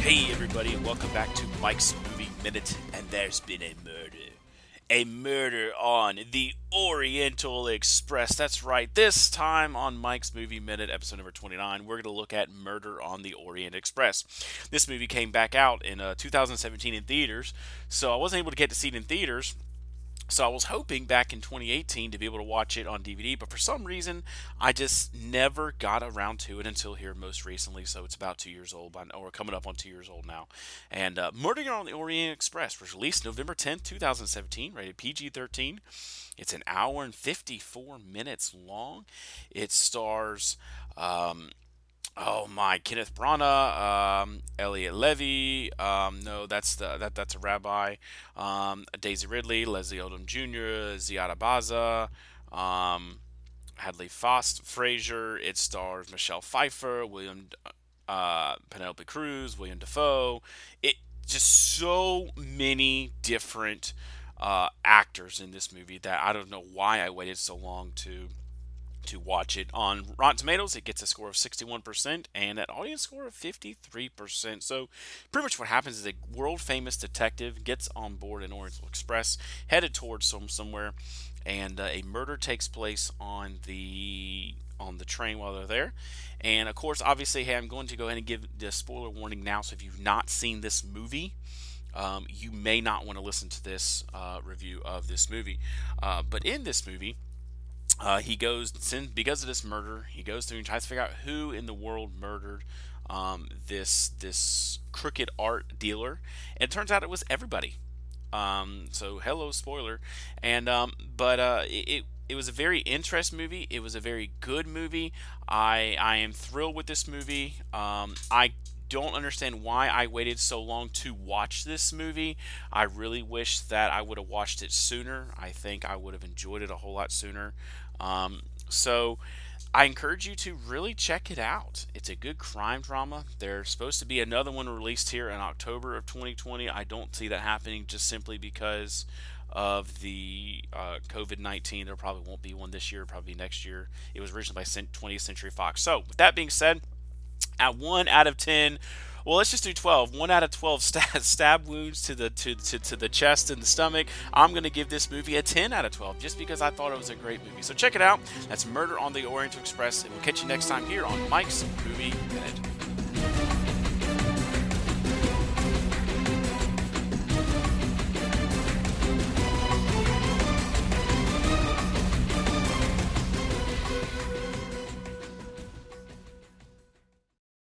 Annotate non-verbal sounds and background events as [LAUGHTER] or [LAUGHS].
Hey, everybody, and welcome back to Mike's Movie Minute. And there's been a murder. A murder on the Oriental Express. That's right. This time on Mike's Movie Minute, episode number 29, we're going to look at Murder on the Orient Express. This movie came back out in uh, 2017 in theaters, so I wasn't able to get to see it in theaters so I was hoping back in 2018 to be able to watch it on DVD, but for some reason I just never got around to it until here most recently. So it's about two years old, by, or coming up on two years old now. And uh, Murder on the Orient Express was released November 10th, 2017, rated PG-13. It's an hour and 54 minutes long. It stars um, Oh my, Kenneth Branagh, um, Elliot Levey. Um, no, that's the that that's a rabbi. Um, Daisy Ridley, Leslie Odom Jr., Zyada Baza, um, Hadley Faust, Fraser. It stars Michelle Pfeiffer, William, uh, Penelope Cruz, William Dafoe. It just so many different uh, actors in this movie that I don't know why I waited so long to to watch it. On Rotten Tomatoes, it gets a score of 61% and an audience score of 53%. So, pretty much what happens is a world famous detective gets on board an Oriental Express, headed towards some somewhere, and uh, a murder takes place on the on the train while they're there. And of course, obviously, hey, I'm going to go ahead and give the spoiler warning now. So, if you've not seen this movie, um, you may not want to listen to this uh, review of this movie. Uh, but in this movie, uh, he goes because of this murder. He goes through and tries to figure out who in the world murdered um, this this crooked art dealer. And it turns out it was everybody. Um, so hello spoiler. And um, but uh, it, it was a very interesting movie. It was a very good movie. I I am thrilled with this movie. Um, I don't understand why I waited so long to watch this movie. I really wish that I would have watched it sooner. I think I would have enjoyed it a whole lot sooner. Um, so I encourage you to really check it out. It's a good crime drama. There's supposed to be another one released here in October of 2020. I don't see that happening just simply because of the uh, COVID 19. There probably won't be one this year, probably next year. It was originally by 20th Century Fox. So, with that being said, at 1 out of 10, well, let's just do 12. One out of 12 [LAUGHS] stab, stab wounds to the to, to, to the chest and the stomach. I'm going to give this movie a 10 out of 12 just because I thought it was a great movie. So check it out. That's Murder on the Orient Express, and we'll catch you next time here on Mike's Movie Minute.